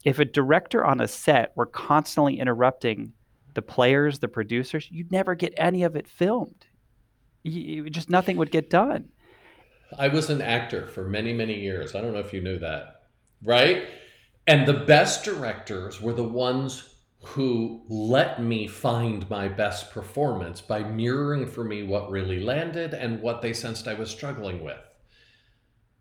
if a director on a set were constantly interrupting the players, the producers, you'd never get any of it filmed. You, just nothing would get done. I was an actor for many, many years. I don't know if you knew that, right? And the best directors were the ones who let me find my best performance by mirroring for me what really landed and what they sensed I was struggling with.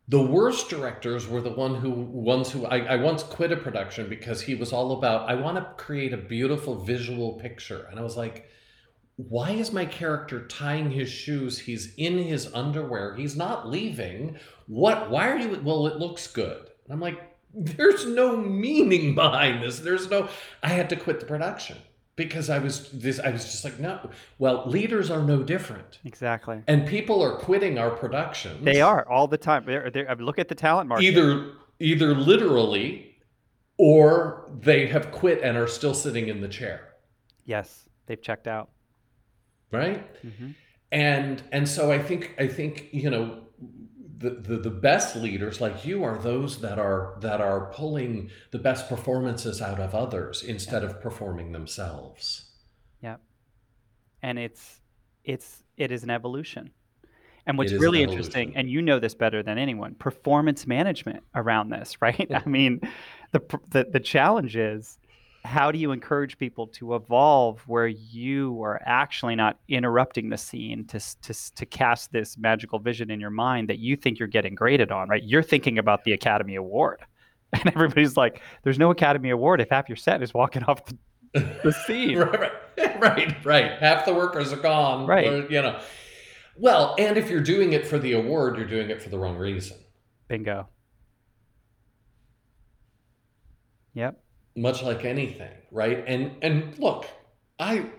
The worst directors were the one who ones who I, I once quit a production because he was all about I want to create a beautiful visual picture. And I was like, why is my character tying his shoes? He's in his underwear. He's not leaving. What why are you well, it looks good. And I'm like, there's no meaning behind this. There's no I had to quit the production because I was this I was just like no. Well, leaders are no different. Exactly. And people are quitting our productions. They are all the time. They're, they're, look at the talent market. Either either literally or they have quit and are still sitting in the chair. Yes, they've checked out. Right? hmm And and so I think I think, you know, the, the, the best leaders like you are those that are that are pulling the best performances out of others instead of performing themselves. Yeah. And it's it's it is an evolution. And what's really an interesting and you know this better than anyone performance management around this right? I mean the, the the challenge is how do you encourage people to evolve where you are actually not interrupting the scene to, to, to cast this magical vision in your mind that you think you're getting graded on right you're thinking about the academy award and everybody's like there's no academy award if half your set is walking off the, the scene right, right, right, right. Half the workers are gone. Right. or, you know. Well, and if you're doing it for the award, you're doing it for the wrong reason. bingo yep Much like anything, right? And and look, I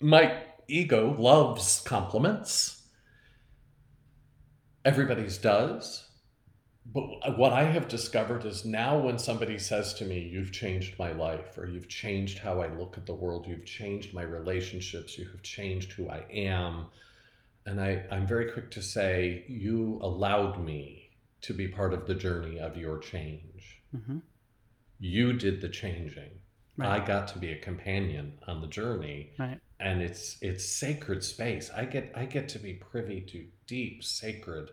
my ego loves compliments. Everybody's does. But what I have discovered is now when somebody says to me, You've changed my life, or you've changed how I look at the world, you've changed my relationships, you have changed who I am. And I, I'm very quick to say, You allowed me to be part of the journey of your change. hmm You did the changing. Right. I got to be a companion on the journey right and it's it's sacred space. I get I get to be privy to deep sacred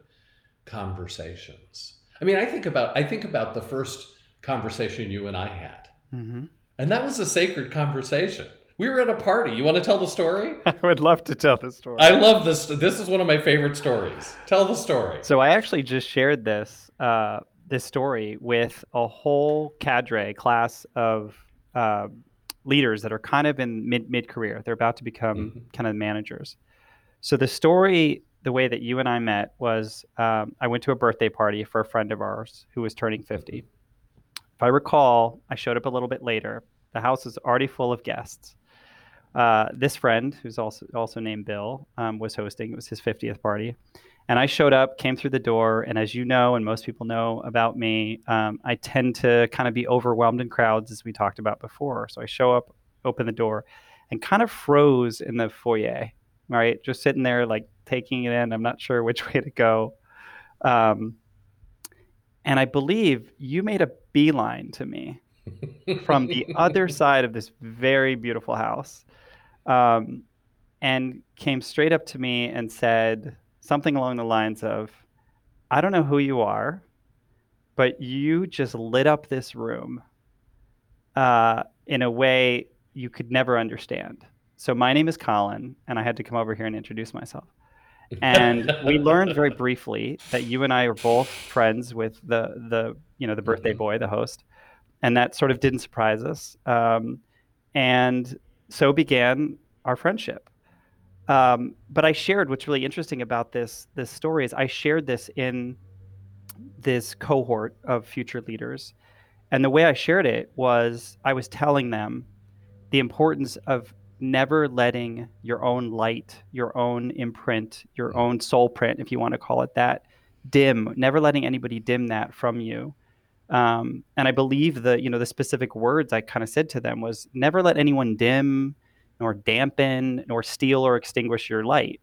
conversations. I mean, I think about I think about the first conversation you and I had. hmm And that was a sacred conversation. We were at a party. You want to tell the story? I would love to tell the story. I love this. This is one of my favorite stories. Tell the story. so I actually just shared this uh, this story with a whole cadre class of uh, leaders that are kind of in mid mid career. They're about to become Mhm. kind of managers. So the story, the way that you and I met was, um, I went to a birthday party for a friend of ours who was turning fifty. If I recall, I showed up a little bit later. The house was already full of guests. Uh, this friend, who's also also named Bill, um, was hosting. It was his 50th party, and I showed up, came through the door, and as you know, and most people know about me, um, I tend to kind of be overwhelmed in crowds, as we talked about before. So I show up, open the door, and kind of froze in the foyer. Right, just sitting there, like taking it in. I'm not sure which way to go. Um, and I believe you made a beeline to me from the other side of this very beautiful house um, and came straight up to me and said something along the lines of, I don't know who you are, but you just lit up this room uh, in a way you could never understand. So, my name is Colin, and I had to come over here and introduce myself. And we learned very briefly that you and I are both friends with the, the you know, the birthday Mhm. boy, the host and that sort of didn't surprise us. Um, and so began our friendship. Um, but I shared what's really interesting about this this story is I shared this in this cohort of future leaders, and the way I shared it was I was telling them the importance of never letting your own light, your own imprint, your own soul print, if you want to call it that, dim. Never letting anybody dim that from you um, and I believe the you know the specific words I kind of said to them was never let anyone dim, nor dampen, nor steal or extinguish your light.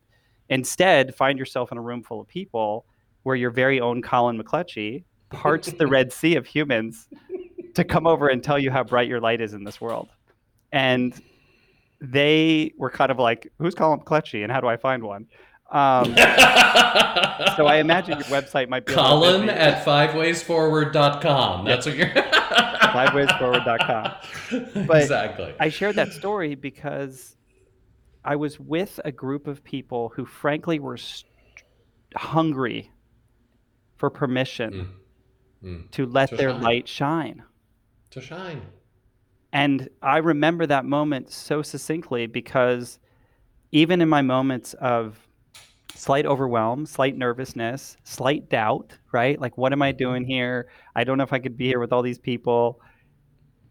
Instead, find yourself in a room full of people where your very own Colin McClutchy parts the Red Sea of humans to come over and tell you how bright your light is in this world. And they were kind of like, "Who's Colin McClutchy, and how do I find one?" Um, so I imagine your website might be Colin at fivewaysforward.com. That's what you're. sidewaysforward.com. But exactly. I shared that story because I was with a group of people who, frankly, were st- hungry for permission Mm. Mm. to let To their shine. light shine. To shine. And I remember that moment so succinctly because even in my moments of slight overwhelm, slight nervousness, slight doubt, right? Like, what am I doing here? I don't know if I could be here with all these people.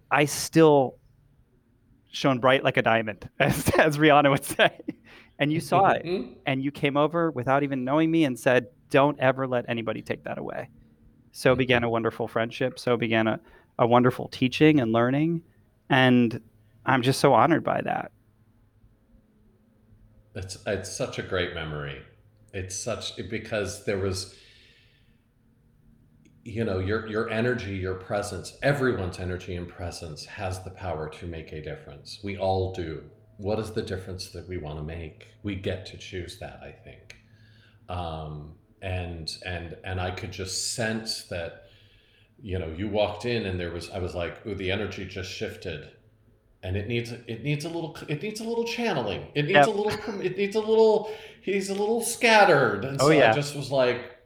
I still shone bright like a diamond, as, as Rihanna would say. And you saw it. Mhm. And you came over without even knowing me and said, Don't ever let anybody take that away. So began a wonderful friendship. So began a, a wonderful teaching and learning. And I'm just so honored by that. It's it's such a great memory. It's such because there was you know your your energy, your presence, everyone's energy and presence has the power to make a difference. We all do. What is the difference that we want to make? We get to choose that, I think. Um, and and and I could just sense that you know you walked in and there was I was like, ooh, the energy just shifted and it needs it needs a little it needs a little channeling. It needs Yep. a little it needs a little he's a little scattered. And Oh, so yeah. I just was like,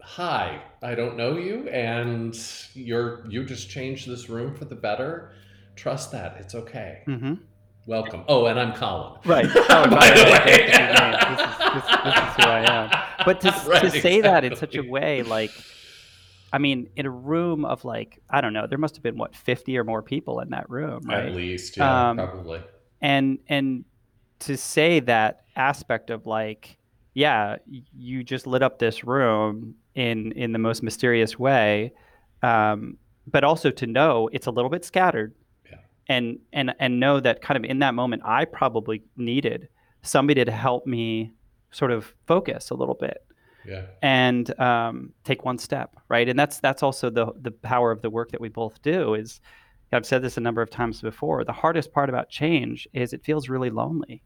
"Hi, I don't know you and you're you just changed this room for the better. Trust that. It's okay. hmm Welcome. Oh, and I'm Colin. Right. Oh, By the way, this is, this, this, is who I am. But to, Right, to say that in such a way, like, I mean, in a room of like, I don't know, there must have been what, 50 or more people in that room, right? At least, yeah, Um, probably. and and to say that aspect of like yeah you just lit up this room in in the most mysterious way um, but also to know it's a little bit scattered Yeah. and and and know that kind of in that moment i probably needed somebody to help me sort of focus a little bit Yeah. and um, take one step right and that's that's also the the power of the work that we both do is i've said this a number of times before the hardest part about change is it feels really lonely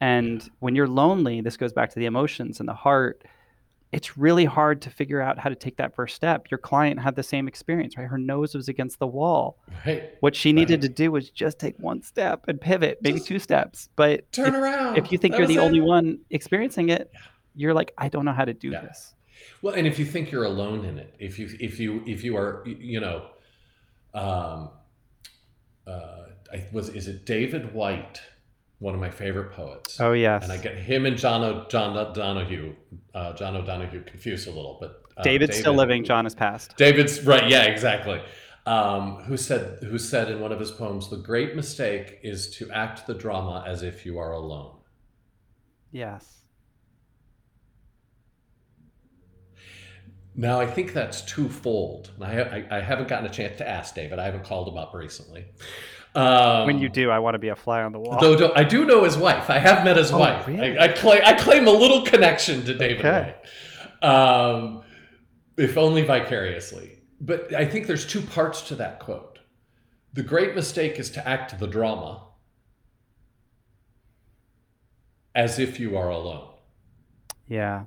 and Yeah. when you're lonely this goes back to the emotions and the heart it's really hard to figure out how to take that first step your client had the same experience right her nose was against the wall Right. what she needed Right. to do was just take one step and pivot maybe Just two steps but Turn if, around. if you think That you're the was only one experiencing it Yeah. You're like i don't know how to do Yeah. this Well, and if you think you're alone in it, if you if you if you are, you know, um, uh, I, was is it David Whyte, one of my favorite poets, oh yes and I get him and John o, John Donahue, uh, John O'Donohue confused a little, but uh, David's still living. John is passed. David's right, yeah, exactly. Um, who said who said in one of his poems, "The great mistake is to act the drama as if you are alone." Yes. Now, I think that's twofold. I, I, I haven't gotten a chance to ask David. I haven't called him up recently. Um, when you do, I want to be a fly on the wall. though, though I do know his wife. I have met his Oh, wife. really? I, I, claim, I claim a little connection to David Okay. Um, if only vicariously. But I think there's two parts to that quote. The great mistake is to act the drama as if you are alone. yeah.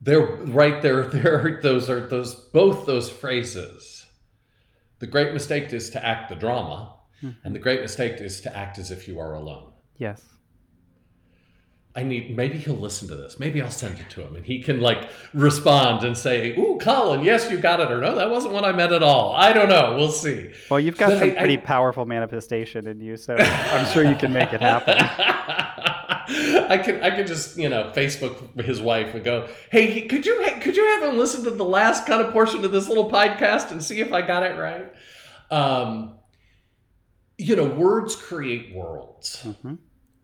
They're right there. There, those are those both those phrases. The great mistake is to act the drama, Mhm. and the great mistake is to act as if you are alone. Yes. I need maybe he'll listen to this. Maybe I'll send it to him, and he can like respond and say, "Ooh, Colin, yes, you got it," or "No, that wasn't what I meant at all." I don't know. We'll see. Well, you've got But some I- pretty I- powerful manifestation in you, so I'm sure you can make it happen. I can I can just you know Facebook his wife and go, hey, could you could you have him listen to the last kind of portion of this little podcast and see if I got it right? Um, you know, words create worlds. hmm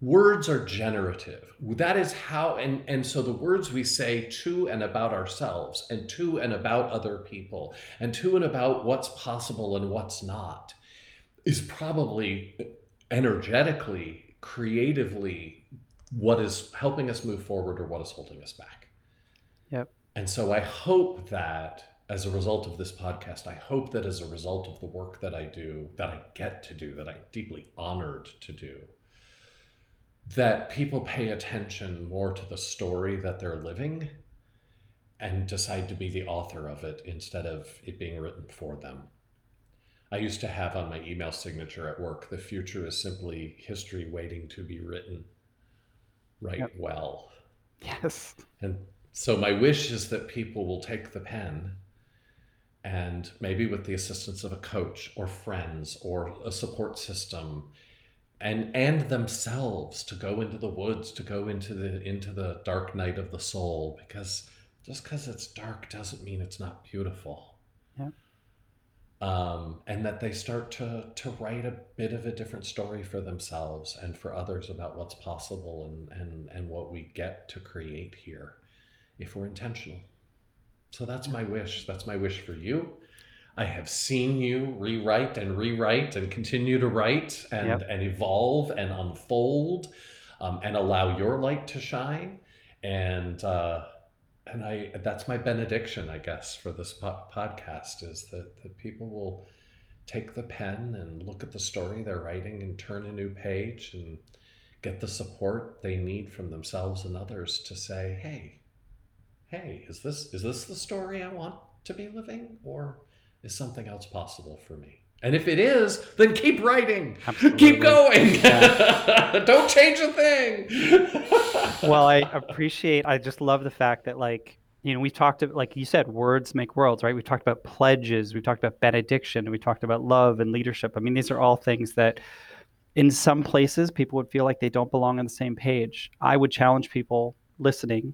Words are generative. That is how, and and so the words we say to and about ourselves, and to and about other people, and to and about what's possible and what's not, is probably energetically, creatively, what is helping us move forward or what is holding us back. Yep. And so I hope that as a result of this podcast, I hope that as a result of the work that I do, that I get to do, that I'm deeply honored to do, that people pay attention more to the story that they're living and decide to be the author of it instead of it being written for them. I used to have on my email signature at work the future is simply history waiting to be written. Write Yep. well. Yes. And so my wish is that people will take the pen and maybe with the assistance of a coach or friends or a support system and and themselves to go into the woods to go into the into the dark night of the soul because just because it's dark doesn't mean it's not beautiful. Um, and that they start to to write a bit of a different story for themselves and for others about what's possible and and and what we get to create here if we're intentional so that's my wish that's my wish for you I have seen you rewrite and rewrite and continue to write and, Yep. and evolve and unfold um, and allow your light to shine. And uh, and I that's my benediction, I guess, for this po- podcast is that, that people will take the pen and look at the story they're writing and turn a new page and get the support they need from themselves and others to say, hey, hey, is this is this the story I want to be living or is something else possible for me? And if it is, then keep writing. Absolutely. Keep going. Don't change a thing. well, I appreciate. I just love the fact that, like, you know, we talked about, like you said, words make worlds, right? We talked about pledges, we talked about benediction, we talked about love and leadership. I mean, these are all things that, in some places, people would feel like they don't belong on the same page. I would challenge people listening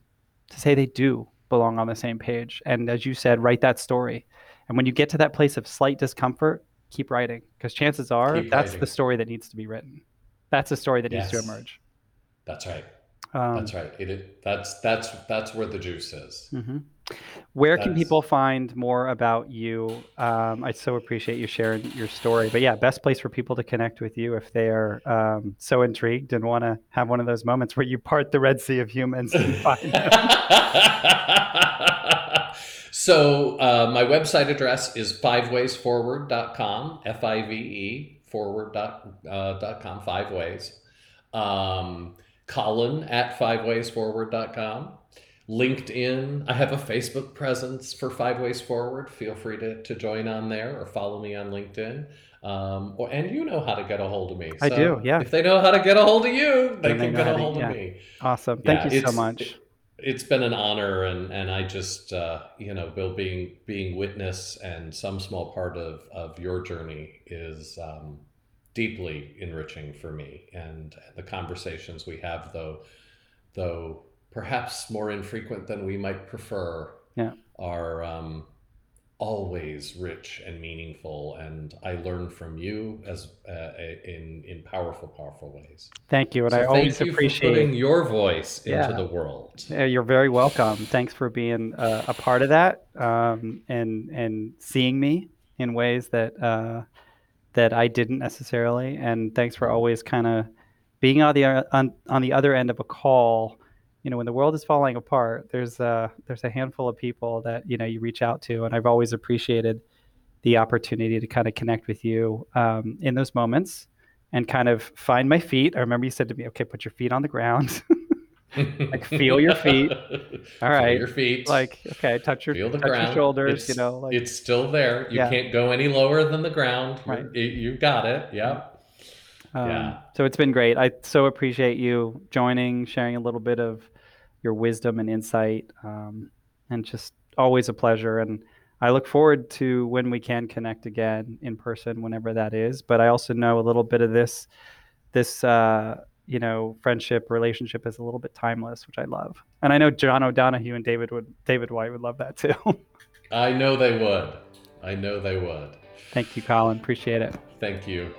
to say they do belong on the same page, and as you said, write that story. And when you get to that place of slight discomfort, keep writing, because chances are Keep that's writing. the story that needs to be written. That's the story that needs to emerge. That's right. Um, That's right. It, it that's that's that's where the juice is. hmm Where can people find more about you? Um, I so appreciate you sharing your story. But yeah, best place for people to connect with you if they are um, so intrigued and want to have one of those moments where you part the Red Sea of humans and find. so uh, my website address is fivewaysforward.com f-i-v-e forward dot, uh, dot com five ways um, colin at fivewaysforward.com linkedin i have a facebook presence for five ways forward feel free to, to join on there or follow me on linkedin um, or, and you know how to get a hold of me I do, yeah. if they know how to get a hold of you they they can get a to- hold yeah. of me Awesome. Thank Yeah, you so much. It's been an honor and and i just uh, you know bill being being witness and some small part of of your journey is um, deeply enriching for me and the conversations we have though though perhaps more infrequent than we might prefer Yeah. are um, always rich and meaningful and i learn from you as uh, in in powerful powerful ways Thank you. And so I always you appreciate putting your voice into Yeah. the world Yeah, you're very welcome. Thanks for being uh, a part of that um, and and seeing me in ways that uh, that I didn't necessarily. And thanks for always kind of being on the uh, on, on the other end of a call. You know, when the world is falling apart, there's a there's a handful of people that you know you reach out to, and I've always appreciated the opportunity to kind of connect with you um, in those moments and kind of find my feet. I remember you said to me, "Okay, put your feet on the ground." like feel your feet. All right. your feet. like okay touch your feel the touch ground. your shoulders It's, you know like it's still there. You Yeah. can't go any lower than the ground. Right. it- you've got it. Yep. Um, yeah. so it's been great i so appreciate you joining sharing a little bit of your wisdom and insight um, and just always a pleasure and i look forward to when we can connect again in person whenever that is but i also know a little bit of this this uh, you know friendship relationship is a little bit timeless which i love and i know john o'donohue and david would david whyte would love that too I know they would. I know they would. thank you colin appreciate it Thank you.